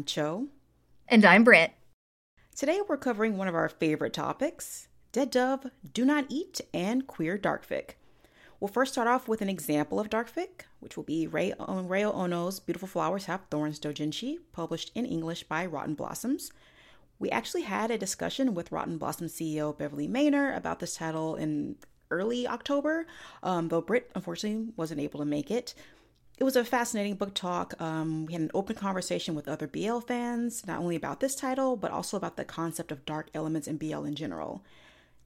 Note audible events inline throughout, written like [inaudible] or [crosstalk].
I'm Cho. And I'm Britt. Today we're covering one of our favorite topics Dead Dove, Do Not Eat, and Queer Darkfic. We'll first start off with an example of darkfic, which will be Rei, Reo Ohno's Beautiful Flowers Have Thorns Dojinshi, published in English by Rotten Blossoms. We actually had a discussion with Rotten Blossom CEO Beverly Maynor about this title in early October, um, though Britt unfortunately wasn't able to make it. It was a fascinating book talk. Um, we had an open conversation with other BL fans, not only about this title, but also about the concept of dark elements in BL in general.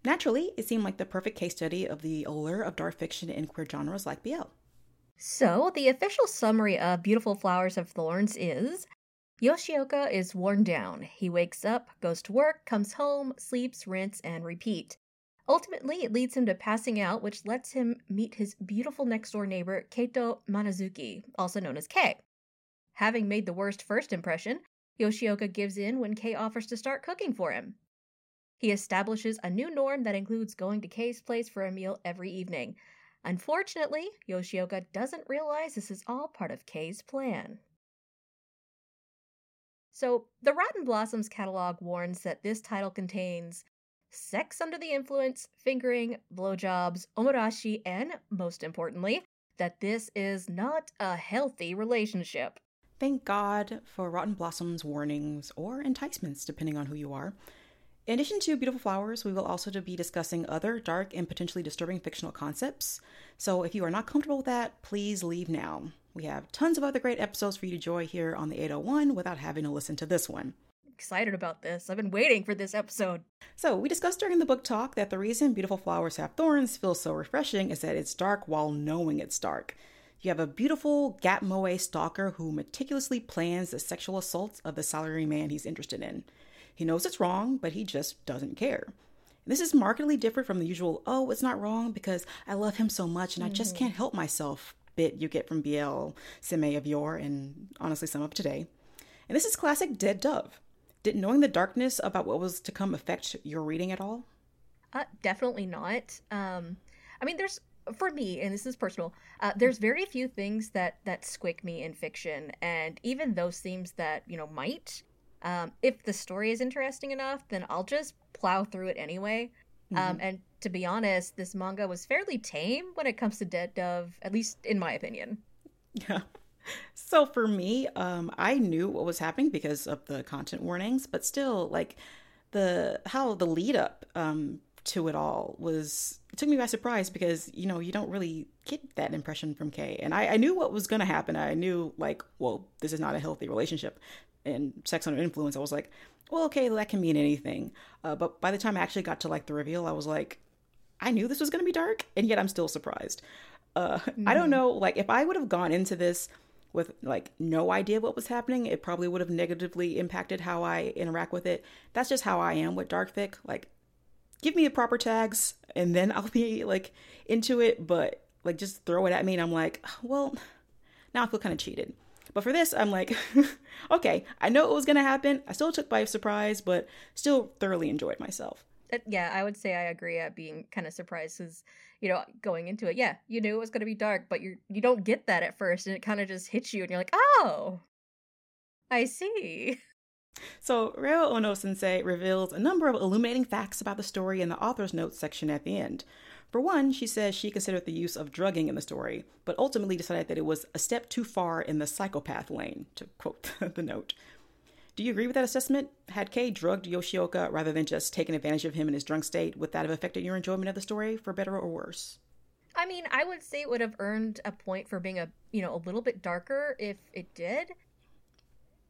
Naturally, it seemed like the perfect case study of the allure of dark fiction in queer genres like BL. So, the official summary of Beautiful Flowers Have Thorns is Yoshioka is worn down. He wakes up, goes to work, comes home, sleeps, rinse, and repeat. Ultimately, it leads him to passing out, which lets him meet his beautiful next door neighbor, Keito Manazuki, also known as Kei. Having made the worst first impression, Yoshioka gives in when Kei offers to start cooking for him. He establishes a new norm that includes going to Kei's place for a meal every evening. Unfortunately, Yoshioka doesn't realize this is all part of Kei's plan. So, the Rotten Blossoms catalog warns that this title contains sex under the influence, fingering, blowjobs, omorashi, and, most importantly, that this is not a healthy relationship. Thank God for Rotten Blossoms warnings or enticements, depending on who you are. In addition to Beautiful Flowers, we will also be discussing other dark and potentially disturbing fictional concepts. So if you are not comfortable with that, please leave now. We have tons of other great episodes for you to enjoy here on the 801 without having to listen to this one excited about this. I've been waiting for this episode. So, we discussed during the book talk that the reason Beautiful Flowers Have Thorns feels so refreshing is that it's dark while knowing it's dark. You have a beautiful gap moe stalker who meticulously plans the sexual assaults of the salary man he's interested in. He knows it's wrong, but he just doesn't care. This is markedly different from the usual, oh, it's not wrong because I love him so much and I just mm-hmm. can't help myself bit you get from BL, Seme of yore, and honestly some of today. And this is classic Dead Dove. Did knowing the darkness about what was to come affect your reading at all? Uh, definitely not. Um, I mean, there's for me, and this is personal. Uh, there's very few things that that squick me in fiction, and even those themes that you know might. Um, if the story is interesting enough, then I'll just plow through it anyway. Um, mm-hmm. Um, and to be honest, this manga was fairly tame when it comes to Dead Dove, at least in my opinion. Yeah so for me, um, I knew what was happening because of the content warnings, but still, like the how the lead up um, to it all was it took me by surprise because you know you don't really get that impression from Kei, and I, I knew what was going to happen. I knew like, well, this is not a healthy relationship, and sex under influence. I was like, well, okay, that can mean anything. Uh, but by the time I actually got to like the reveal, I was like, I knew this was going to be dark, and yet I'm still surprised. Uh, mm. [laughs] I don't mm. know, like if I would have gone into this with like no idea what was happening, it probably would have negatively impacted how I interact with it. That's just how I am with darkfic. Like, give me the proper tags and then [laughs] I'll be like into it, but like just throw it at me and I'm like, well, now I feel kind of cheated. But for this, I'm like, [laughs] okay, I know it was gonna happen. I still took by surprise, but still thoroughly enjoyed myself. Yeah, I would say I agree at being kind of surprised because you know, going into it, yeah, you knew it was going to be dark, but you you don't get that at first, and it kind of just hits you, and you're like, oh, I see. So, Reo Ohno Sensei reveals a number of illuminating facts about the story in the author's notes section at the end. For one, she says she considered the use of drugging in the story, but ultimately decided that it was a step too far in the psychopath lane, to quote [laughs] the note. Do you agree with that assessment? Had Kei drugged Yoshioka rather than just taking advantage of him in his drunk state, would that have affected your enjoyment of the story for better or worse? I mean, I would say it would have earned a point for being a, you know, a little bit darker if it did.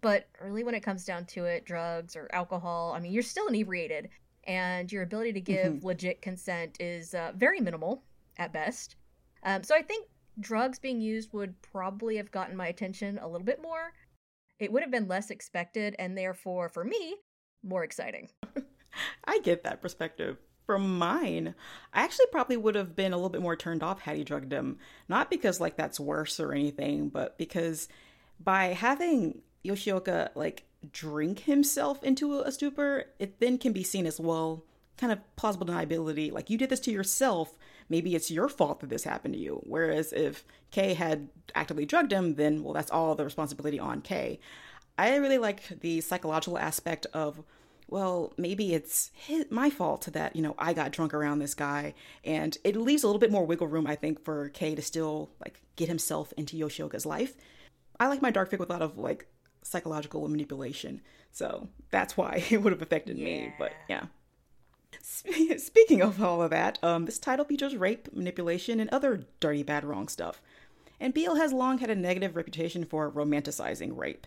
But really when it comes down to it, drugs or alcohol, I mean, you're still inebriated and your ability to give mm-hmm. legit consent is uh, very minimal at best. Um, so I think drugs being used would probably have gotten my attention a little bit more it would have been less expected and therefore, for me, more exciting. [laughs] I get that perspective. From mine, I actually probably would have been a little bit more turned off had he drugged him. Not because like that's worse or anything, but because by having Yoshioka like drink himself into a stupor, it then can be seen as well kind of plausible deniability. Like you did this to yourself maybe it's your fault that this happened to you. Whereas if Kei had actively drugged him, then, well, that's all the responsibility on Kei. I really like the psychological aspect of, well, maybe it's his, my fault that, you know, I got drunk around this guy. And it leaves a little bit more wiggle room, I think, for Kei to still, like, get himself into Yoshioka's life. I like my dark fic with a lot of, like, psychological manipulation. So that's why [laughs] it would have affected yeah. me. But yeah. [laughs] Speaking of all of that, um, this title features rape, manipulation, and other dirty, bad, wrong stuff. And BL has long had a negative reputation for romanticizing rape.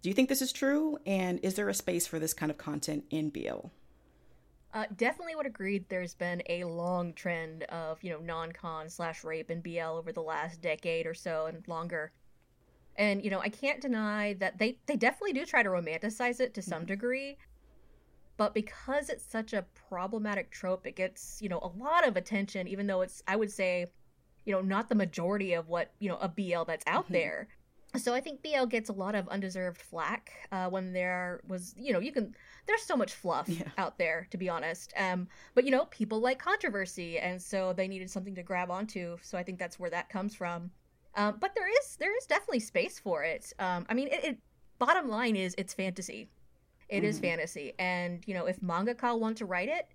Do you think this is true? And is there a space for this kind of content in BL? Uh, definitely would agree. There's been a long trend of you know non-con slash rape in BL over the last decade or so and longer. And you know I can't deny that they they definitely do try to romanticize it to some mm-hmm. degree, but because it's such a problematic trope it gets you know a lot of attention even though it's i would say you know not the majority of what you know a bl that's out mm-hmm. there. So i think bl gets a lot of undeserved flack uh, when there was you know you can there's so much fluff yeah. out there to be honest. Um, but you know people like controversy and so they needed something to grab onto so i think that's where that comes from. Um, but there is there is definitely space for it. Um, i mean it, it bottom line is it's fantasy it mm-hmm. is fantasy, and you know, if mangaka want to write it,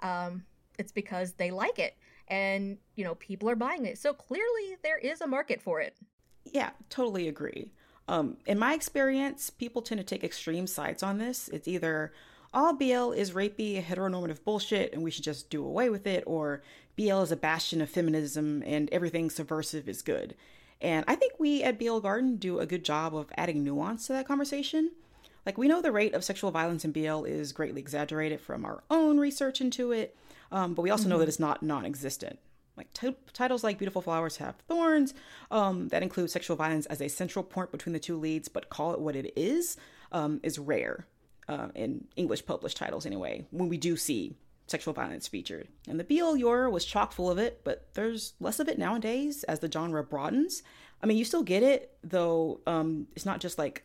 um, it's because they like it, and you know, people are buying it. So clearly, there is a market for it. Yeah, totally agree. Um, in my experience, people tend to take extreme sides on this. It's either all BL is rapey, heteronormative bullshit, and we should just do away with it, or BL is a bastion of feminism and everything subversive is good. And I think we at BL Garden do a good job of adding nuance to that conversation. Like, we know the rate of sexual violence in BL is greatly exaggerated from our own research into it, um, but we also mm-hmm. know that it's not non existent. Like, t- titles like Beautiful Flowers Have Thorns, um, that include sexual violence as a central point between the two leads, but call it what it is, um, is rare uh, in English published titles anyway, when we do see sexual violence featured. And the BL Yor was chock full of it, but there's less of it nowadays as the genre broadens. I mean, you still get it, though um, it's not just like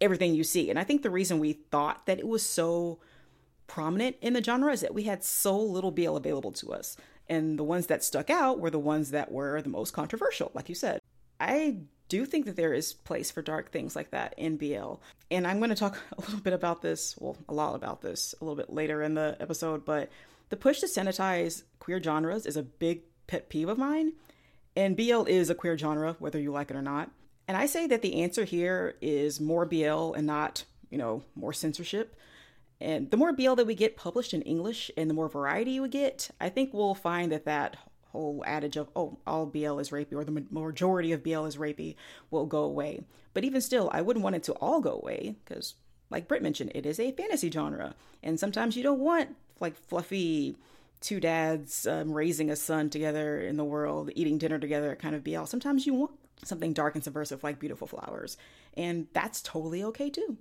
everything you see. And I think the reason we thought that it was so prominent in the genre is that we had so little BL available to us. And the ones that stuck out were the ones that were the most controversial, like you said. I do think that there is place for dark things like that in BL. And I'm going to talk [laughs] a little bit about this, well, a lot about this a little bit later in the episode, but the push to sanitize queer genres is a big pet peeve of mine. And BL is a queer genre, whether you like it or not. And I say that the answer here is more BL and not, you know, more censorship. And the more BL that we get published in English and the more variety we get, I think we'll find that that whole adage of, oh, all BL is rapey or the majority of BL is rapey will go away. But even still, I wouldn't want it to all go away because, like Britt mentioned, it is a fantasy genre. And sometimes you don't want like fluffy two dads um, raising a son together in the world, eating dinner together kind of BL. Sometimes you want something dark and subversive like Beautiful Flowers, and that's totally okay too.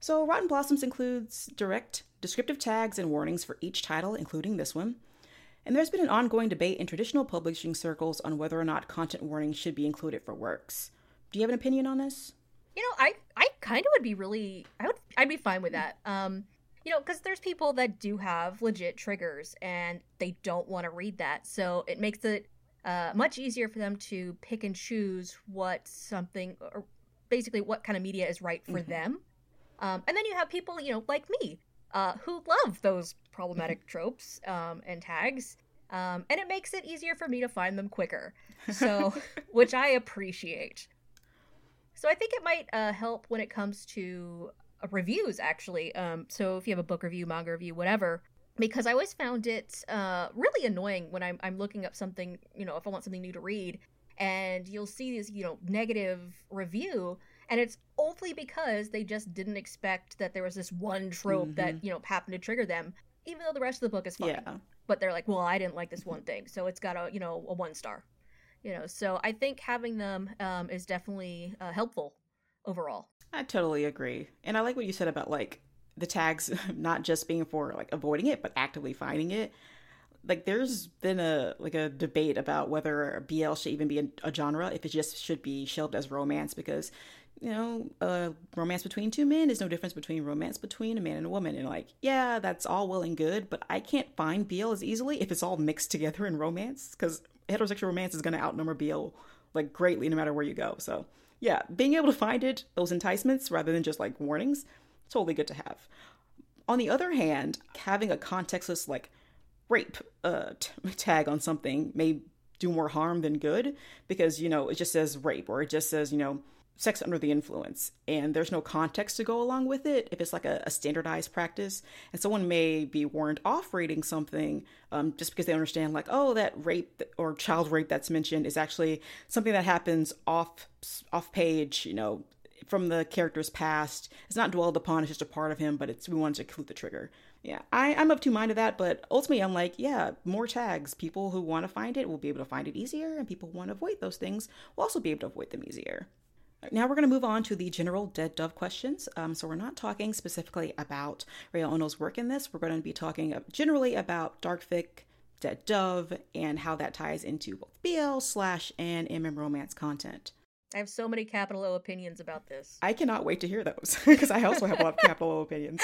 So, Rotten Blossoms includes direct, descriptive tags and warnings for each title, including this one. And there's been an ongoing debate in traditional publishing circles on whether or not content warnings should be included for works. Do you have an opinion on this? You know, I I kind of would be really I would I'd be fine with that. Um, you know, because there's people that do have legit triggers and they don't want to read that, so it makes it uh, much easier for them to pick and choose what something, or basically what kind of media is right for mm-hmm. them. Um, and then you have people, you know, like me, uh, who love those problematic mm-hmm. [laughs] tropes um, and tags. Um, and it makes it easier for me to find them quicker. So, [laughs] which I appreciate. So I think it might uh, help when it comes to reviews, actually. Um, so if you have a book review, manga review, whatever, because I always found it uh, really annoying when I'm, I'm looking up something, you know, if I want something new to read, and you'll see this, you know, negative review, and it's only because they just didn't expect that there was this one trope mm-hmm. that, you know, happened to trigger them, even though the rest of the book is fine. Yeah. But they're like, well, I didn't like this one thing, so it's got a, you know, a one star. You know, so I think having them um, is definitely uh, helpful overall. I totally agree. And I like what you said about like the tags [laughs] not just being for like avoiding it but actively finding it like there's been a like a debate about whether BL should even be a, a, genre if it just should be shelved as romance because you know, a romance between two men is no difference between romance between a man and a woman. And like, yeah, that's all well and good, but I can't find BL as easily if it's all mixed together in romance because heterosexual romance is going to outnumber BL like greatly no matter where you go. So yeah, being able to find it, those enticements rather than just like warnings, totally good to have. On the other hand, having a contextless like rape uh, t- [laughs] tag on something may do more harm than good because you know it just says rape or it just says you know sex under the influence and there's no context to go along with it if it's like a, a standardized practice. And someone may be warned off reading something um, just because they understand like oh that rape or child rape that's mentioned is actually something that happens off off page you know from the character's past. It's not dwelled upon it's just a part of him but it's we wanted to include the trigger. Yeah I, i'm of two mind of that but ultimately i'm like yeah more tags. People who want to find it will be able to find it easier and people who want to avoid those things will also be able to avoid them easier now we're going to move on to the general Dead Dove questions. Um, so we're not talking specifically about Rei Ohno's work in this. We're going to be talking generally about Dark Fic, Dead Dove, and how that ties into both BL slash and MM romance content. I have so many capital O opinions about this. I cannot wait to hear those [laughs] because I also have a lot of [laughs] capital O opinions.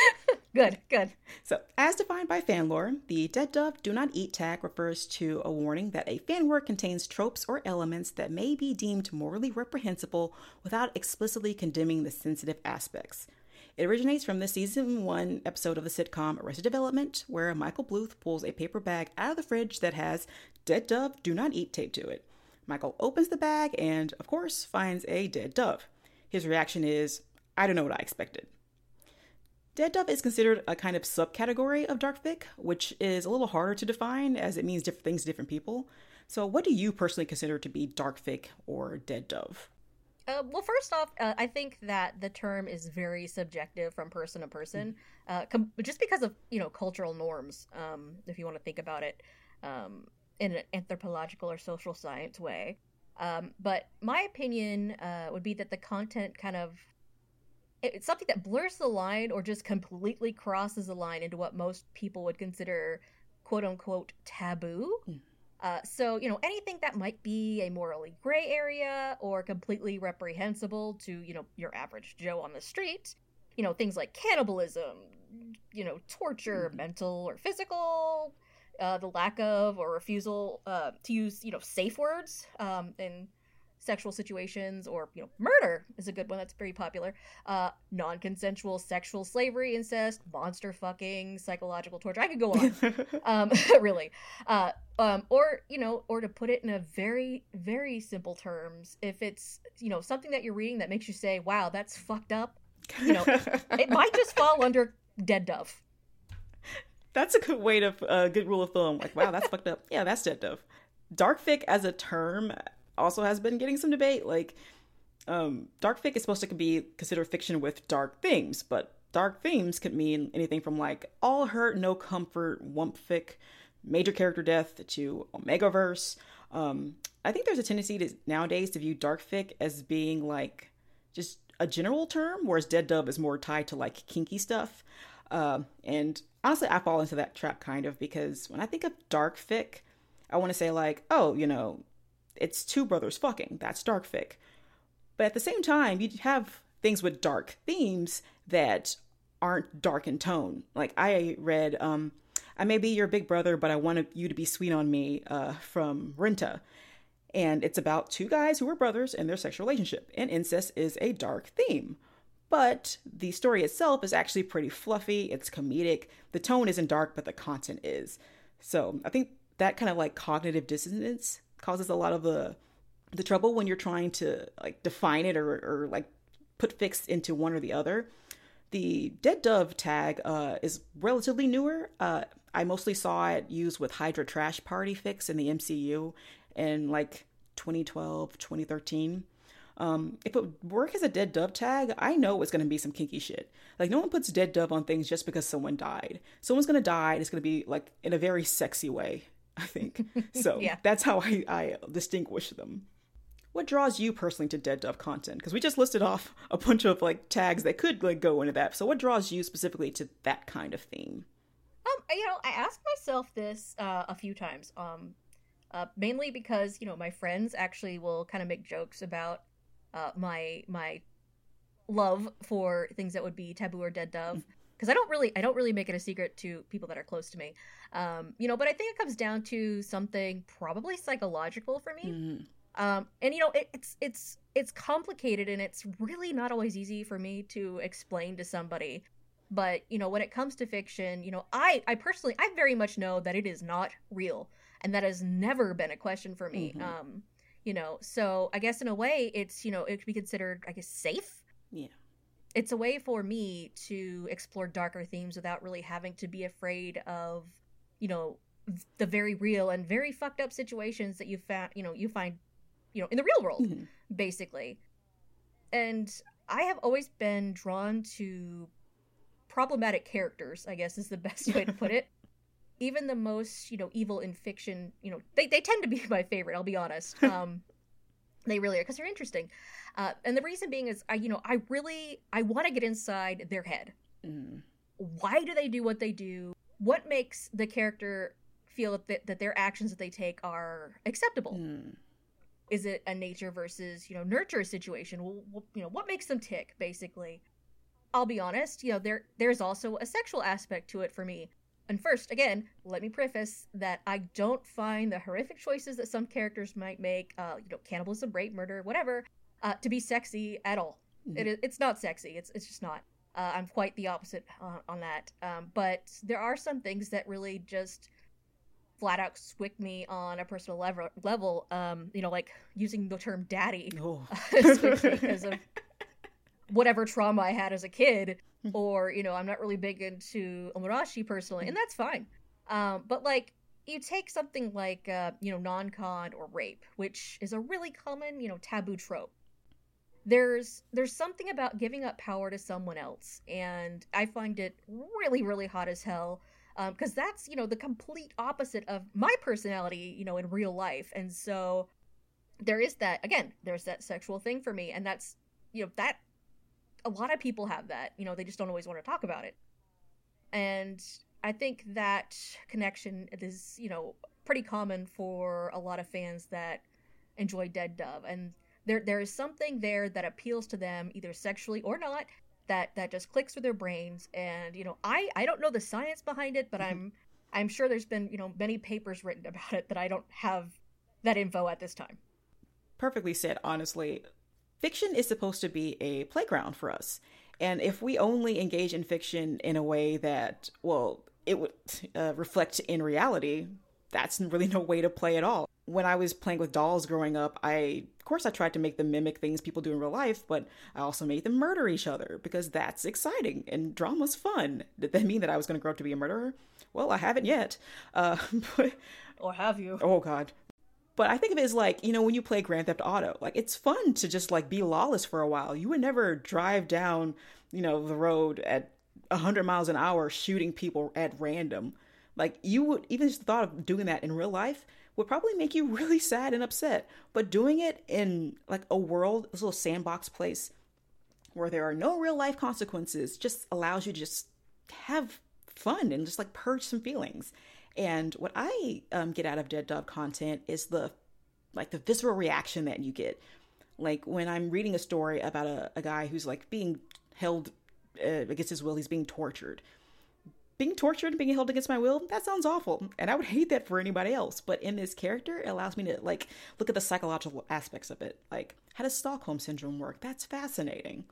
good, good. So, as defined by Fanlore, the Dead Dove Do Not Eat tag refers to a warning that a fan work contains tropes or elements that may be deemed morally reprehensible without explicitly condemning the sensitive aspects. It originates from the season one episode of the sitcom Arrested Development, where Michael Bluth pulls a paper bag out of the fridge that has Dead Dove Do Not Eat taped to it. Michael opens the bag and, of course, finds a dead dove. His reaction is, I don't know what I expected. Dead dove is considered a kind of subcategory of dark fic, which is a little harder to define as it means different things to different people. So, what do you personally consider to be dark fic or dead dove? Uh, well, first off, uh, I think that the term is very subjective from person to person, uh, com- just because of you know cultural norms. Um, if you want to think about it, um, in an anthropological or social science way. Um, but my opinion uh, would be that the content kind of it's something that blurs the line or just completely crosses the line into what most people would consider quote unquote taboo. Mm. Uh, so, you know, anything that might be a morally gray area or completely reprehensible to, you know, your average Joe on the street, you know, things like cannibalism, you know, torture, mm. mental or physical, uh, the lack of or refusal uh, to use you know safe words um, in sexual situations or you know murder is a good one that's very popular. Uh, non-consensual sexual slavery incest monster fucking psychological torture i could go on. [laughs] Um, [laughs] really. Uh, um, or you know or to put it in a very very simple terms if it's you know something that you're reading that makes you say wow that's fucked up you know it might just fall [laughs] under dead dove that's a good way to a uh, good rule of thumb. Like, wow, that's fucked up. Yeah, that's dead dove. Dark fic as a term also has been getting some debate. Like, um, dark fic is supposed to be considered fiction with dark themes, but dark themes could mean anything from like all hurt, no comfort, whump fic, major character death to omegaverse. Um, I think there's a tendency to nowadays to view dark fic as being like just a general term, whereas dead dove is more tied to like kinky stuff. Uh, and honestly, I fall into that trap kind of because when I think of dark fic, I want to say like, oh, you know, it's two brothers fucking. That's dark fic. But at the same time, you have things with dark themes that aren't dark in tone. Like I read, um, I may be your big brother, but I want you to be sweet on me uh, from Renta. And it's about two guys who are brothers and their sexual relationship. And incest is a dark theme but the story itself is actually pretty fluffy. It's comedic. The tone isn't dark, but the content is. So I think that kind of like cognitive dissonance causes a lot of the the trouble when you're trying to like define it or, or like put fics into one or the other. The Dead Dove tag uh, is relatively newer. Uh, I mostly saw it used with Hydra Trash Party fics in the MCU in like 2012, 2013. Um, if it work as a dead dove tag, I know it's gonna be some kinky shit. Like no one puts dead dove on things just because someone died. Someone's gonna die, and it's gonna be like in a very sexy way. I think [laughs] so. yeah. that's how I, I distinguish them. What draws you personally to dead dove content? Because we just listed off a bunch of like tags that could like go into that. So what draws you specifically to that kind of theme? Um, you know, I asked myself this uh, a few times. Um, uh, mainly because you know my friends actually will kind of make jokes about uh, my my love for things that would be taboo or dead dove because I don't really I don't really make it a secret to people that are close to me. Um, you know, but I think it comes down to something probably psychological for me. Mhm. Um, and you know, it, it's it's it's complicated and it's really not always easy for me to explain to somebody. But you know, when it comes to fiction, you know, I I personally I very much know that it is not real, and that has never been a question for me. Mhm. Um, you know, so I guess in a way, it's you know, it could be considered I guess safe Yeah. it's a way for me to explore darker themes without really having to be afraid of you know the very real and very fucked up situations that you found you know you find you know in the real world Mhm. basically and i have always been drawn to problematic characters i guess is the [laughs] best way to put it even the most you know evil in fiction you know they, they tend to be [laughs] my favorite i'll be honest. [laughs] Um they really are because they're interesting. Uh, and the reason being is i you know i really i want to get inside their head. Mhm. why do they do what they do? What makes the character feel that, that their actions that they take are acceptable? Mhm. is it a nature versus you know nurture situation? Well, you know what makes them tick basically? I'll be honest you know there there's also a sexual aspect to it for me and first again let me preface that i don't find the horrific choices that some characters might make uh you know cannibalism rape murder whatever uh, to be sexy at all. Mhm. it it's not sexy. It's it's just not. Uh, i'm quite the opposite on, on that. Um, but there are some things that really just flat out squick me on a personal level level um you know like using the term daddy. Oh. [laughs] [laughs] because of whatever trauma i had as a kid or you know i'm not really big into omorashi personally and that's fine. Um but like you take something like uh you know non-con or rape which is a really common you know taboo trope. There's there's something about giving up power to someone else and i find it really really hot as hell because that's you know the complete opposite of my personality you know in real life. And so there is that again there's that sexual thing for me and that's you know that a lot of people have that you know they just don't always want to talk about it and i think that connection is you know pretty common for a lot of fans that enjoy dead dove and there there is something there that appeals to them either sexually or not that that just clicks with their brains and you know i i don't know the science behind it but Mhm. i'm i'm sure there's been you know many papers written about it that i don't have that info at this time perfectly said, honestly. Fiction is supposed to be a playground for us. And if we only engage in fiction in a way that, well, it would [laughs] uh, reflect in reality, that's really no way to play at all. When I was playing with dolls growing up, I, of course, I tried to make them mimic things people do in real life, but I also made them murder each other because that's exciting and drama's fun. Did that mean that I was going to grow up to be a murderer? Well, I haven't yet. Uh, [laughs] but or have you Oh god. But I think of it as like, you know, when you play Grand Theft Auto, like it's fun to just like be lawless for a while. You would never drive down, you know, the road at 100 miles an hour shooting people at random. Like you would even just the thought of doing that in real life would probably make you [laughs] really sad and upset. But doing it in like a world, this little sandbox place where there are no real life consequences just allows you to just have fun and just like purge some feelings. And what I um, get out of Dead Dove content is the like the visceral reaction that you get. Like when I'm reading a story about a, a guy who's like being held uh, against his will, he's being tortured. Being tortured and being held against my will, that sounds awful. And I would hate that for anybody else. But in this character, it allows me to like look at the psychological aspects of it. Like, how does Stockholm syndrome work? That's fascinating.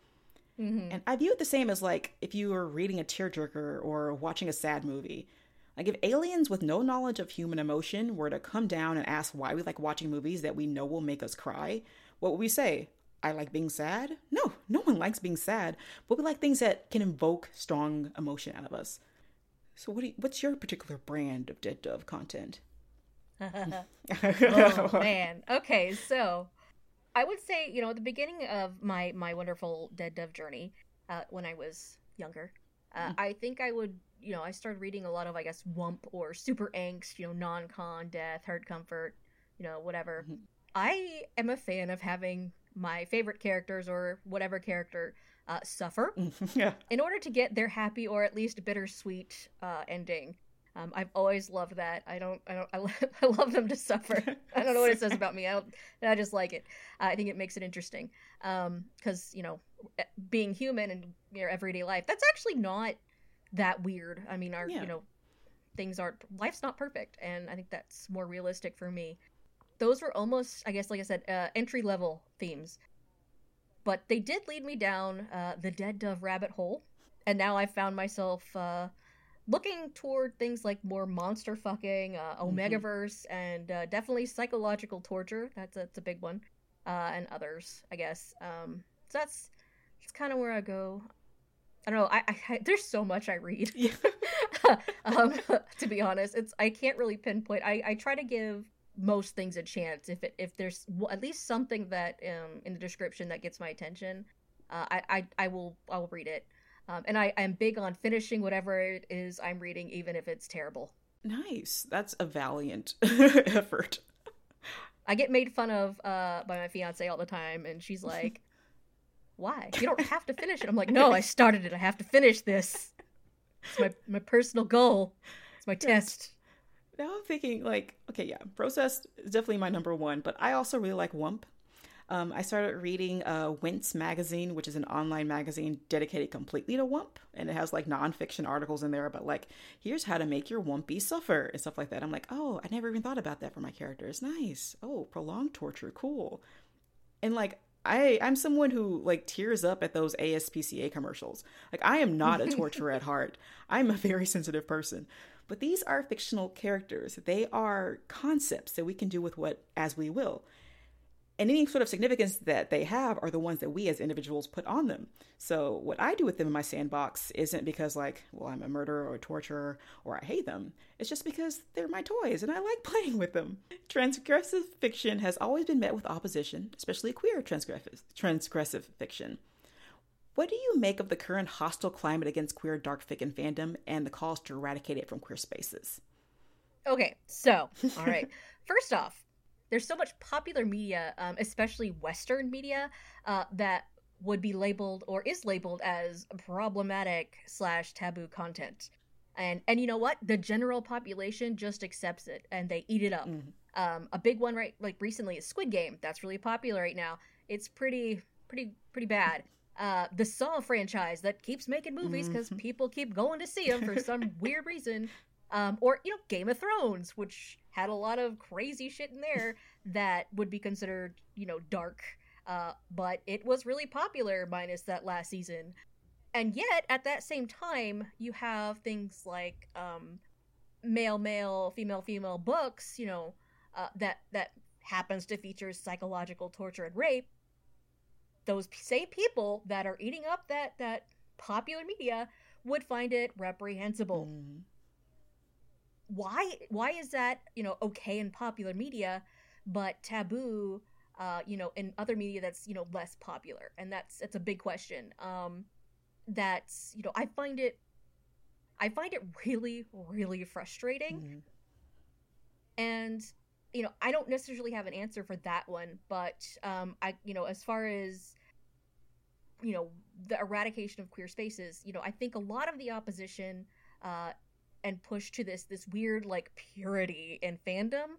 And I view it the same as like if you were reading a tearjerker or watching a sad movie. Like if aliens with no knowledge of human emotion were to come down and ask why we like watching movies that we know will make us cry, what would we say? I like being sad? No, no one likes being sad, but we like things that can invoke strong emotion out of us. So what you, what's your particular brand of Dead Dove content? [laughs] oh man okay so i would say you know at the beginning of my my wonderful dead dove journey uh, when i was younger uh, i think i would you know i started reading a lot of i guess whump or super angst you know non-con death hard comfort you know whatever Mhm. i am a fan of having my favorite characters or whatever character uh, suffer [laughs] yeah. in order to get their happy or at least bittersweet uh, ending. Um, I've always loved that. I don't, I don't, I, lo- [laughs] I love them to suffer. I don't know what it says about me. I, don't, I just like it. Uh, I think it makes it interesting. Um, because you know, eh, being human in your everyday life, that's actually not that weird. I mean, our, Yeah. you know, things aren't. Life's not perfect, and I think that's more realistic for me. Those were almost, I guess, like I said, uh, entry level themes, but they did lead me down uh, the dead dove rabbit hole, and now I found myself. Looking toward things like more monster fucking, uh, Mhm. Omegaverse, and uh, definitely psychological torture. That's that's a big one, uh, and others, I guess. Um, so that's that's kind of where I go. I don't know. I, I, I there's so much I read. Yeah. [laughs] um, [laughs] to be honest, it's I can't really pinpoint. I, I try to give most things a chance. If it if there's at least something that um, in the description that gets my attention, uh, I, I I will I will read it. Um, and I I'm big on finishing whatever it is I'm reading, even if it's terrible. Nice. That's a valiant [laughs] effort. I get made fun of uh, by my fiance all the time, and she's like, "Why? You don't have to finish it." I'm like, "No, I started it. I have to finish this. It's my my personal goal. It's my test." Now I'm thinking, like, okay, yeah, Processed is definitely my number one, but I also really like Whump. Um, I started reading uh, Wince magazine, which is an online magazine dedicated completely to Whump, and it has like nonfiction articles in there about like, here's how to make your Whumpee suffer and stuff like that. I'm like, oh, I never even thought about that for my characters. Nice. Oh, prolonged torture, cool. And like, I I'm someone who like tears up at those ASPCA commercials. Like, I am not a torturer at heart. [laughs] I'm a very sensitive person. But these are fictional characters. They are concepts that we can do with what as we will. And any sort of significance that they have are the ones that we as individuals put on them. So what I do with them in my sandbox isn't because like, well, I'm a murderer or a torturer or I hate them. It's just because they're my toys and I like [laughs] playing with them. Transgressive fiction has always been met with opposition, especially queer transgressive transgressive fiction. What do you make of the current hostile climate against queer dark fiction fandom and the calls to eradicate it from queer spaces? Okay, so all right. [laughs] First off, there's so much popular media, um, especially Western media, uh, that would be labeled or is labeled as problematic slash taboo content. And and you know what? The general population just accepts it and they eat it up. Mhm. Um, a big one right like recently is Squid Game. That's really popular right now. It's pretty pretty pretty bad. Uh, the Saw franchise that keeps making movies because Mhm. people keep going to see them for some [laughs] weird reason. Um, or you know Game of Thrones, which had a lot of crazy shit in there [laughs] that would be considered you know dark. Uh, but it was really popular minus that last season. And yet, at that same time, you have things like um, male male female female books you know uh, that that happens to feature psychological torture and rape those same people that are eating up that that popular media would find it reprehensible Mhm. Why why is that you know okay in popular media but taboo uh you know in other media that's you know less popular? And that's that's a big question. Um that's you know i find it i find it really really frustrating. Mhm. and you know i don't necessarily have an answer for that one but um i you know as far as you know the eradication of queer spaces you know i think a lot of the opposition uh and push to this this weird like purity in fandom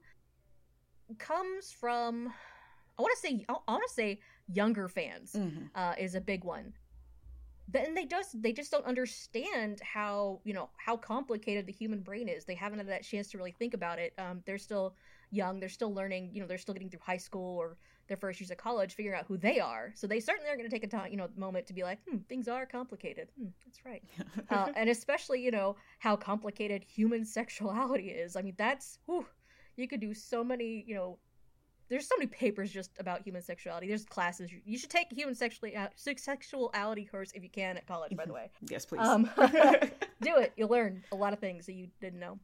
comes from i want to say i want to say younger fans Mhm. uh, is a big one. Then they just they just don't understand how you know how complicated the human brain is. They haven't had that chance to really think about it. Um, they're still young. They're still learning. You know, they're still getting through high school or their first years of college, figuring out who they are. So they certainly are going to take a time, you know, moment to be like, hmm, things are complicated. Hmm, that's right. [laughs] Uh, and especially, you know, how complicated human [laughs] sexuality is. I mean, that's whew, you could do so many, you know, there's so many papers just about human sexuality. There's classes you, should take a human sexually sexuality course if you can at college. By the [laughs] way, yes, please. um, do it. You'll learn a lot of things that you didn't know.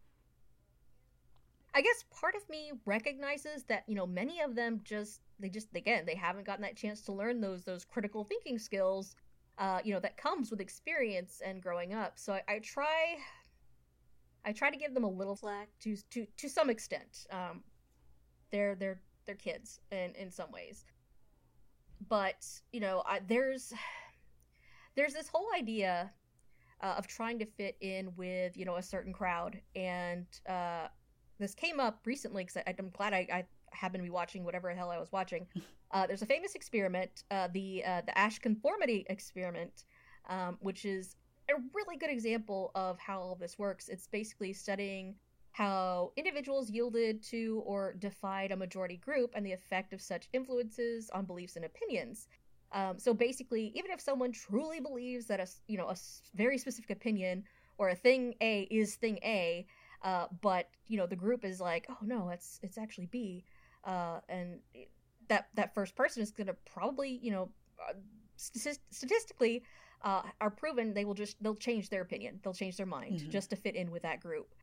I guess part of me recognizes that you know many of them just they just again they haven't gotten that chance to learn those those critical thinking skills, uh, you know that comes with experience and growing up. So I, I try, I try to give them a little slack to to to some extent. Um, they're they're they're kids in in some ways, but you know I, there's there's this whole idea uh, of trying to fit in with you know a certain crowd and uh, this came up recently because i'm glad I, I happened to be watching whatever the hell i was watching. [laughs] Uh, there's a famous experiment uh, the uh, the asch conformity experiment um, which is a really good example of how all this works. It's basically studying how individuals yielded to or defied a majority group and the effect of such influences on beliefs and opinions. Um, so basically, even if someone truly believes that a you know a very specific opinion or a thing A is thing A, uh, but you know the group is like, oh no, it's it's actually B, uh, and that that first person is going to probably you know uh, st- statistically uh, are proven they will just they'll change their opinion, they'll change their mind mm-hmm. just to fit in with that group.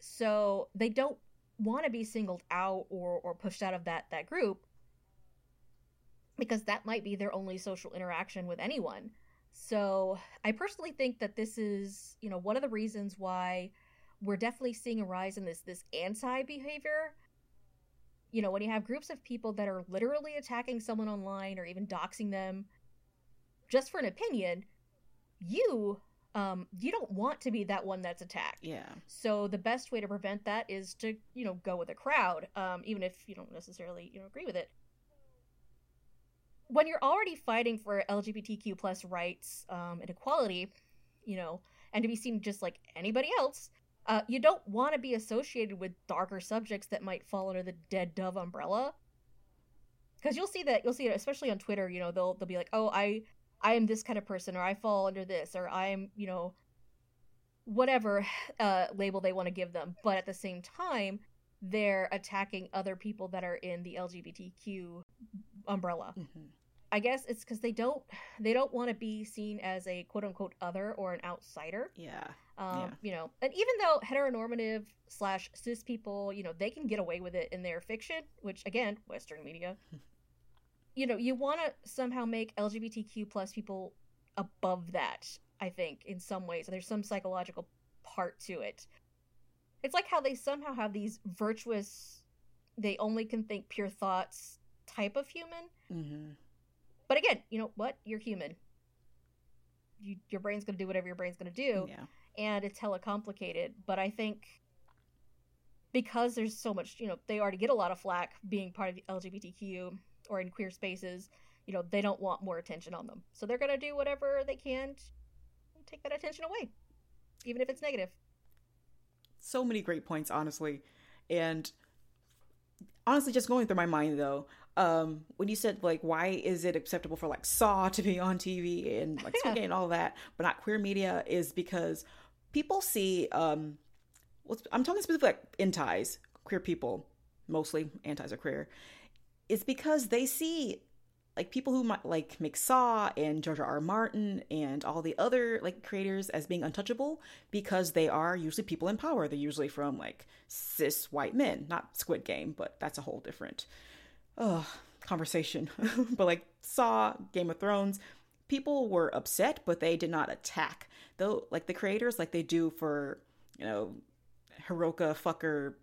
So they don't want to be singled out or or pushed out of that that group because that might be their only social interaction with anyone. So I personally think that this is, you know, one of the reasons why we're definitely seeing a rise in this this anti behavior. You know, when you have groups of people that are literally attacking someone online or even doxing them just for an opinion, you um you don't want to be that one that's attacked. Yeah. So the best way to prevent that is to, you know, go with a crowd, um even if you don't necessarily, you know, agree with it when you're already fighting for LGBTQ plus rights um, and equality, you know, and to be seen just like anybody else, uh, you don't want to be associated with darker subjects that might fall under the dead dove umbrella. Because you'll see that you'll see it especially on Twitter. You know, they'll they'll be like, "Oh, I I am this kind of person, or I fall under this, or I'm you know, whatever uh, label they want to give them." But at the same time, they're attacking other people that are in the LGBTQ umbrella. Mm-hmm. I guess it's because they don't they don't want to be seen as a quote unquote other or an outsider. Yeah. Um, yeah. You know, and even though heteronormative slash cis people, you know, they can get away with it in their fiction, which again, Western media. [laughs] you know, you want to somehow make LGBTQ plus people above that. I think in some ways, there's some psychological part to it. It's like how they somehow have these virtuous, they only can think pure thoughts type of human. Mm-hmm but again, you know what? You're human. You, your brain's going to do whatever your brain's going to do. Yeah. And it's hella complicated. But I think because there's so much, you know, they already get a lot of flack being part of the LGBTQ or in queer spaces, you know, they don't want more attention on them. So they're to do whatever they can to take that attention away, even if it's negative. So many great points, honestly. And honestly, just going through my mind though, um, when you said like, why is it acceptable for like Saw [laughs] to be on TV and like Squid Game and all that, but not queer media, is because people see. Um, I'm talking specifically like antis, queer people, mostly antis are queer. It's because they see like people who might like make Saw and George R. R. Martin and all the other like creators as being untouchable because they are usually people in power. They're usually from like cis white men, not Squid Game, but that's a whole different uh, conversation. [laughs] but like Saw, Game of Thrones, people were upset, but they did not attack. Though, like the creators, like they do for you know Hiroka fucker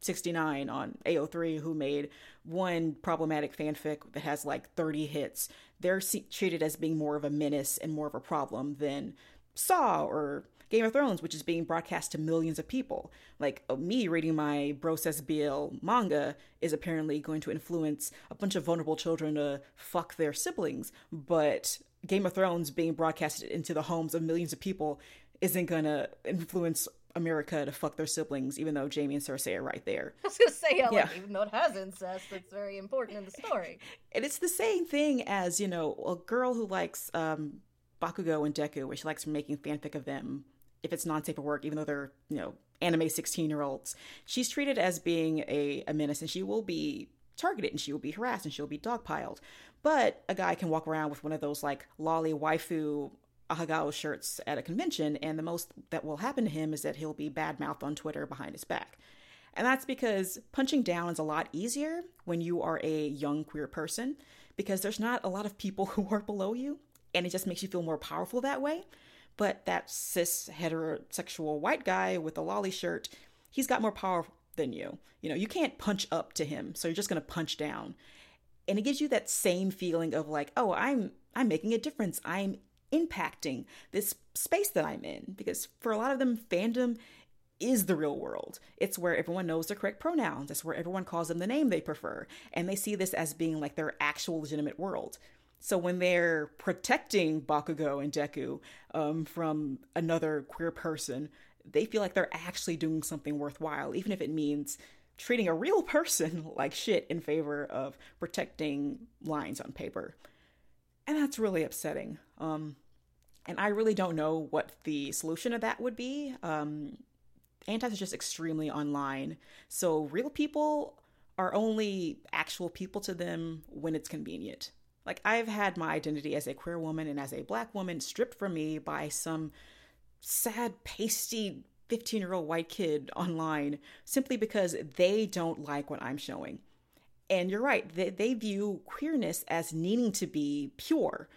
69 on AO3 who made one problematic fanfic that has like 30 hits. They're treated as being more of a menace and more of a problem than Saw or Game of Thrones, which is being broadcast to millions of people. Like uh, me reading my Bro Says BL manga is apparently going to influence a bunch of vulnerable children to fuck their siblings, but Game of Thrones being broadcasted into the homes of millions of people isn't going to influence America to fuck their siblings, even though Jaime and Cersei are right there. [laughs] I was gonna say, yeah, yeah. Like, even though it has incest, it's very important in the story. [laughs] and it's the same thing as you know a girl who likes um, Bakugo and Deku, where she likes making fanfic of them if it's non-safe for work, even though they're you know anime sixteen-year-olds. She's treated as being a, a menace, and she will be targeted, and she will be harassed, and she'll be dogpiled. But a guy can walk around with one of those like loli waifu ahegao shirts at a convention, and the most that will happen to him is that he'll be badmouthed on Twitter behind his back. And that's because punching down is a lot easier when you are a young queer person, because there's not a lot of people [laughs] who are below you, and it just makes you feel more powerful that way. But that cis heterosexual white guy with a loli shirt, he's got more power than you. You know, you can't punch up to him, so you're just gonna punch down. And it gives you that same feeling of like, oh, I'm I'm making a difference. I'm impacting this space that I'm in because for a lot of them, fandom is the real world. It's where everyone knows the correct pronouns. It's where everyone calls them the name they prefer. And they see this as being like their actual legitimate world. So when they're protecting Bakugo and Deku um, from another queer person, they feel like they're actually doing something worthwhile, even if it means treating a real person [laughs] like shit in favor of protecting lines on paper. And that's really upsetting. Um, and I really don't know what the solution of that would be. Um, Antis is just extremely online. So real people are only actual people to them when it's convenient. Like I've had my identity as a queer woman and as a black woman stripped from me by some sad, pasty 15 year old white kid online simply because they don't like what I'm showing. And you're right, they, they view queerness as needing to be pure.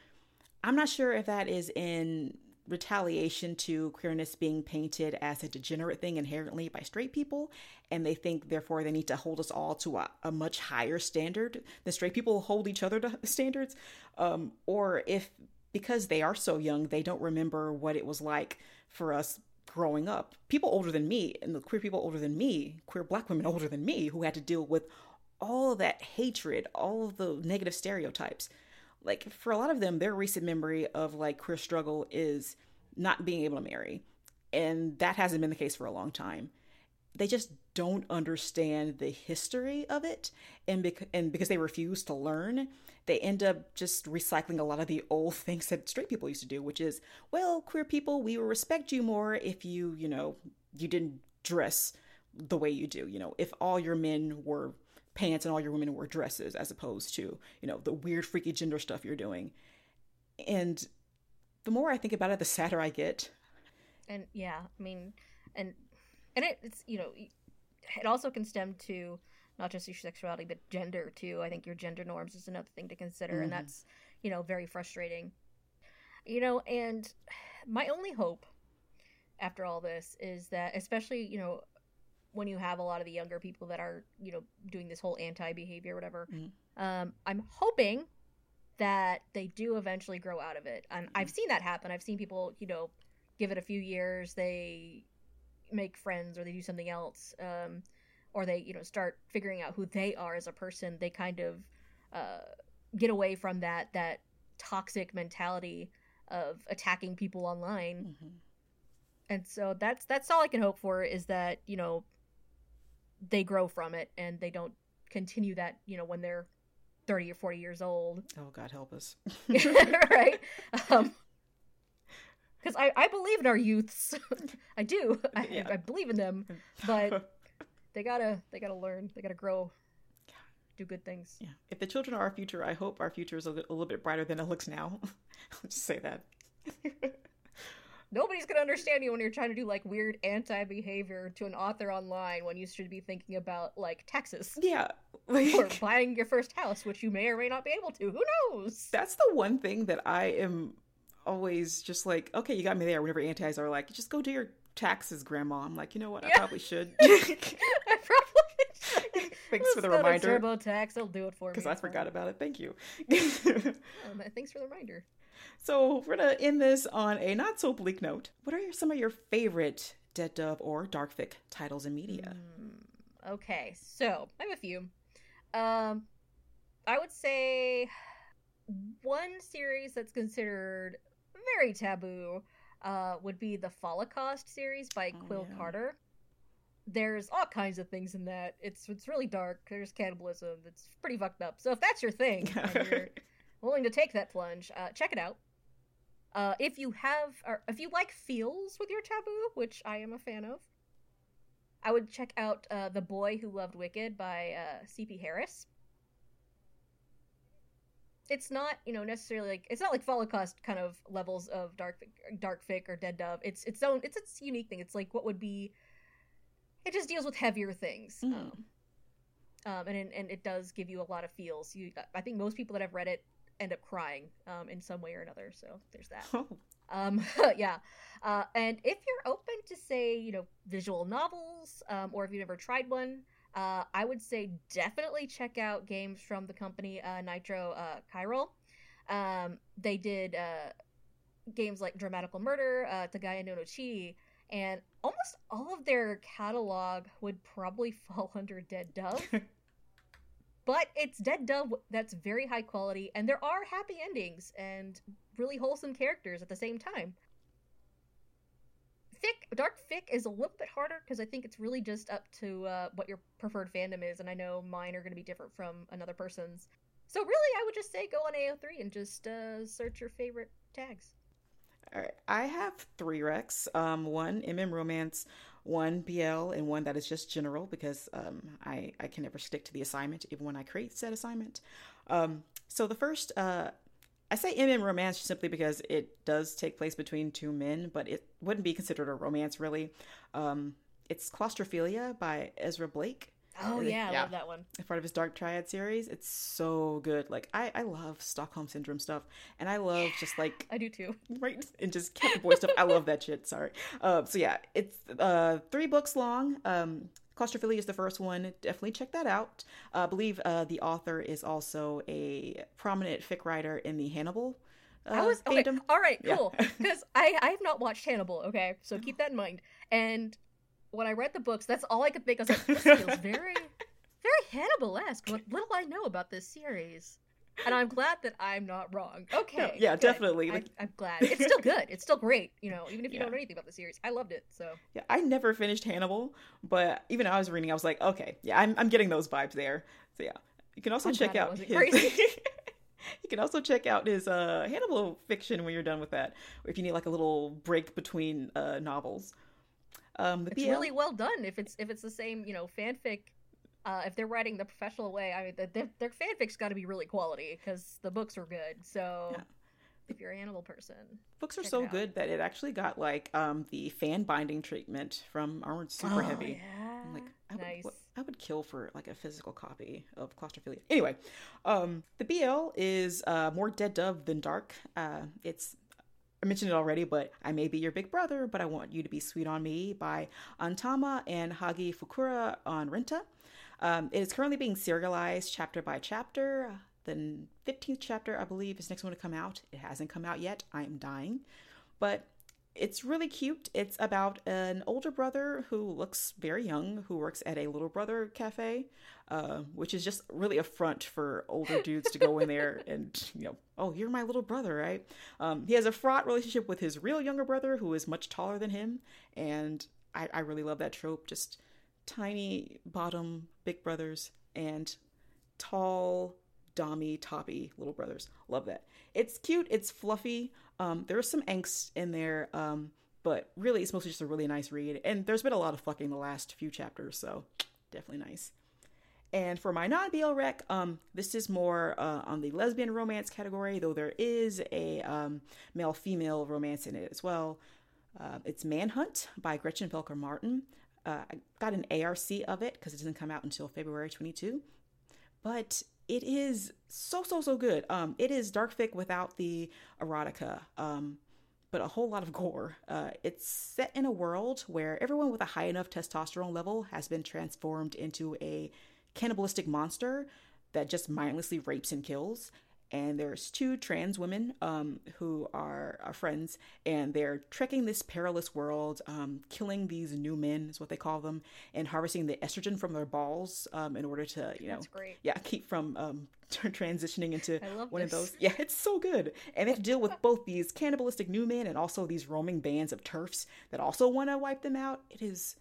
I'm not sure if that is in retaliation to queerness being painted as a degenerate thing inherently by straight people and they think therefore they need to hold us all to a, a much higher standard than straight people hold each other to [laughs] standards. Um, or if because they are so young they don't remember what it was like for us growing up. People older than me and the queer people older than me queer black women [laughs] older than me who had to deal with all that hatred all the negative stereotypes like for a lot of them their recent memory of like queer struggle is not being able to marry. And that hasn't been the case for a long time. They just don't understand the history of it. And, bec- and because they refuse to learn they end up just recycling a lot of the old [laughs] things that straight people used to do which is well queer people we will respect you more if you you know you didn't dress the way you do. You know if all your men were pants and all your women wear dresses as opposed to you know the weird freaky gender stuff you're doing. And the more i think about it the sadder i get. And yeah i mean and and it, it's you know it also can stem to not just your sexuality but gender too. I think your gender norms is another thing to consider mm-hmm. and that's you know very frustrating. You know and my only hope after all this is that especially you know when you have a lot of the younger people that are you know doing this whole anti behavior whatever mm-hmm. um, i'm hoping that they do eventually grow out of it and mm-hmm. i've seen that happen i've seen people you know give it a few years they make friends or they do something else um, or they you know start figuring out who they are as a person they kind of uh, get away from that that toxic mentality of attacking people online mm-hmm. and so that's that's all i can hope for is that you know they grow from it and they don't continue that, you know, when they're 30 or 40 years old. [laughs] Oh, God help us. [laughs] right? Um, [laughs] because I, I believe in our youths. I do. I, yeah. I believe in them, but they gotta they gotta learn. They gotta grow. Do good things. Yeah. If the children are our future, I hope our future is a, a little bit brighter than it looks now. I'll just say that nobody's gonna understand you when you're trying to do like weird anti-behavior to an author online when you should be thinking about like taxes yeah [laughs] like... or buying your first house which you may or may not be able to. Who knows? That's the one thing that i am always just like okay you got me there whenever antis are like just go do your taxes grandma. I'm like you know what? Yeah. [laughs] i probably should. I [laughs] probably thanks for the reminder. Turbotax. I'll do it for me. Because i forgot about it. Thank you. Um, thanks for the reminder so we're gonna end this on a not so bleak note. What are your, some of your favorite Dead Dove or Dark Darkfic titles in media? Mm, okay, so I have a few. Um, I would say one series that's considered very taboo uh, would be the Fallocaust series by oh, Quil yeah. Carter. There's all kinds of things in that. It's it's really dark. There's cannibalism. It's pretty fucked up. So if that's your thing, [laughs] and you're willing to take that plunge, uh, check it out. Uh, if you have, or if you like feels with your taboo, which I am a fan of, I would check out uh, "The Boy Who Loved Wicked" by uh, C.P. Harris. It's not, you know, necessarily like it's not like Fallocaust kind of levels of dark, dark fic or Dead Dove. It's its own, it's its unique thing. It's like what would be. It just deals with heavier things. Mm. Um, um, and and it does give you a lot of feels. You, I think most people that have read it end up crying um, in some way or another. So there's that. Oh. Um, [laughs] yeah. Uh, and if you're open to, say, you know, visual novels, um, or if you've never tried one, uh, I would say definitely check out games from the company uh, Nitro uh, Chiral. Um, they did uh, games like Dramatical Murder, uh, Togainu no Chi, and almost all of their catalog would probably [laughs] fall under Dead Dove. [laughs] but it's Dead Dove that's very high quality, and there are happy endings and really wholesome characters at the same time. Fic, Dark Fic is a little bit harder because I think it's really just up to uh, what your preferred fandom is, and I know mine are going to be different from another person's. So really, I would just say go on AO3 and just uh, search your favorite tags. All right, I have three recs. Um, one MM romance, one BL, and one that is just general because um, I I can never stick to the assignment even when I create said assignment. Um, so the first uh, I say MM romance simply because it does take place between two men, but it wouldn't be considered a romance really. Um, it's Claustrophilia by Ezra Blake. Oh yeah, I love that one. Part of his Dark Triad series. It's so good. Like I, I love Stockholm Syndrome stuff, and I love just like I do too. Right, and just cat boy stuff. I love that shit. Sorry. Uh, so yeah, it's uh three books long. Um, Claustrophilia is the first one. Definitely check that out. Uh, I believe uh, the author is also a prominent fic writer in the Hannibal. Uh, I was okay. Fandom. All right, cool. Because yeah. I I have not watched Hannibal. Okay, so keep that in mind. And when I read the books, that's all I could think. I was like, this feels [laughs] very, very Hannibal-esque. What little I know about this series. And I'm glad that I'm not wrong. Okay. No, yeah, good. definitely. I, am glad. It's still [laughs] good. It's still great. You know, even if you yeah. don't know anything about the series, I loved it. So. Yeah, I never finished Hannibal, but even I was reading, I was like, okay, yeah, I'm I'm getting those vibes there. So yeah, you can also I'm check out his. [laughs] you can also check out his uh, Hannibal fiction when you're done with that, or if you need like a little break between uh, novels. Um, it's BL... really well done if it's if it's the same you know fanfic. Uh, if they're writing the professional way, I mean, their, their fanfic's got to be really quality because the books are good. So, yeah. if you're an animal person, books are so good that it actually got like um, the fan binding treatment from Armored Super oh, Heavy. Yeah. I'm like, I nice. would, I would kill for like a physical copy of Claustrophilia. Anyway, um, the BL is uh, more Dead Dove than Dark. Uh, it's I mentioned it already, but I may be your big brother, but I want you to be sweet on me by Antama and Hagi Fukura on Renta. Um, it is currently being serialized chapter by chapter. The 15th chapter, I believe, is next one to come out. It hasn't come out yet. I am dying. But it's really cute. It's about an older brother who looks very young, who works at a little brother cafe, uh, which is just really a front for older [laughs] dudes to go in there and, you know, oh, you're my little brother, right? Um, he has a fraught relationship with his real younger brother, who is much taller than him. And I, I really love that trope. Just tiny bottom big brothers and tall dommy toppy little brothers love that it's cute it's fluffy um, there's some angst in there, um, but really it's mostly just a really nice read. And there's been a lot of fucking the last few chapters, so definitely nice. And for my non BL rec, um, this is more uh, on the lesbian romance category, though there is a um, male female romance in it as well. Uh, it's Manhunt by Gretchen Felker Martin. Uh, I got an ARC of it because it doesn't come out until February 22. But it is so so so good. Um, it is dark fic without the erotica, um, but a whole lot of gore. Uh, it's set in a world where everyone with a high enough testosterone level has been transformed into a cannibalistic monster that just mindlessly rapes and kills and there's two trans women um, who are, are, friends, and they're trekking this perilous world, um, killing these new men is what they call them, and harvesting the estrogen from their balls um, in order to, you know, yeah, keep from um, [laughs] transitioning into one this. of those. Yeah, it's so good, and they have to deal with both these cannibalistic new men and also these roaming bands of turfs that also want to wipe them out. It is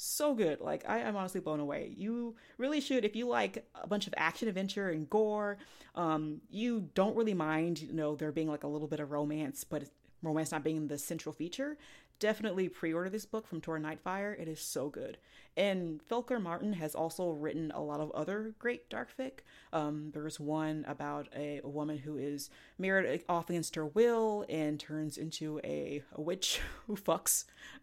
so good. Like I am honestly blown away. You really should if you like a bunch of action adventure and gore. Um, you don't really mind, you know, there being like a little bit of romance, but romance not being the central feature. Definitely pre-order this book from Tor Nightfire. It is so good. And Felker Martin has also written a lot of other great dark fic. Um, there's one about a, a, woman who is married off against her will and turns into a, a witch [laughs] who fucks. [laughs]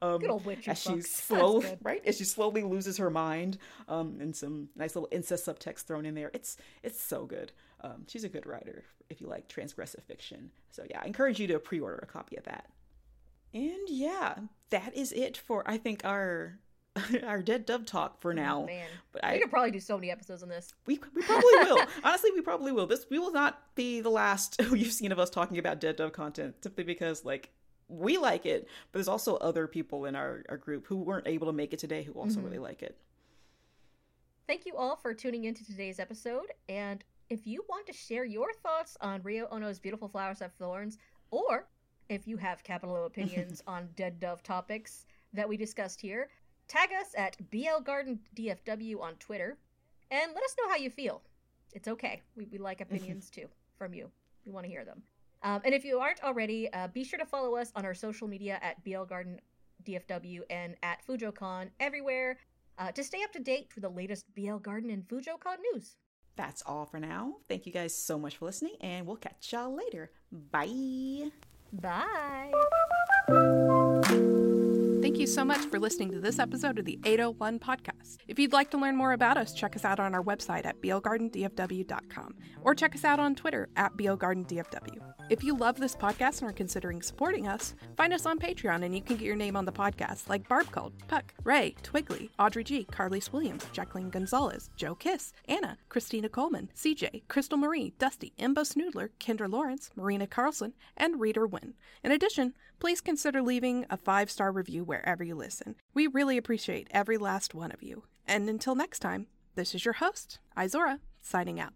um, Good old witch who as she slowly right as she slowly loses her mind. Um, and some nice little incest subtext thrown in there. It's it's so good. Um, she's a good writer if you like transgressive fiction. So yeah, I encourage you to pre-order a copy of that. And yeah, that is it for I think our [laughs] our dead dove talk for now. Oh, man, but we I could probably do so many episodes on this. we we probably [laughs] will. Honestly, we probably will. This we will not be the last [laughs] you've seen of us talking about dead dove content simply because like we like it, but there's also other people in our, our group who weren't able to make it today who also Mhm. really like it. Thank you all for tuning into today's episode. And if you want to share your thoughts on Reo Ohno's Beautiful Flowers Have Thorns, or if you have capital O [laughs] opinions on Dead Dove topics that we discussed here, tag us at BL Garden DFW on Twitter and let us know how you feel. It's okay. We, we like [laughs] opinions too from you. We want to hear them. Um, and if you aren't already, uh, be sure to follow us on our social media at BL Garden DFW and at FujoCon everywhere uh, to stay up to date with the latest BL Garden and FujoCon news. That's all for now. Thank you guys so much for listening, and we'll catch y'all later. Bye. Bye. Thank you so much for listening to this episode of the 801 podcast. If you'd like to learn more about us, check us out on our website at blgardendfw.com or check us out on Twitter at blgardendfw. If you love this podcast and are considering supporting us, find us on Patreon and you can get your name on the podcast like Barb Called, Puck, Ray, Twiggly, Audrey G, Carlise Williams, Jacqueline Gonzalez, Joe Kiss, Anna, Christina Coleman, CJ, Crystal Marie, Dusty, Imbo Snoodler, Kendra Lawrence, Marina Carlson, and Reader Win. In addition, please consider leaving a five star review wherever you listen. We really appreciate every last one of you. And until next time, this is your host, Izora, signing out.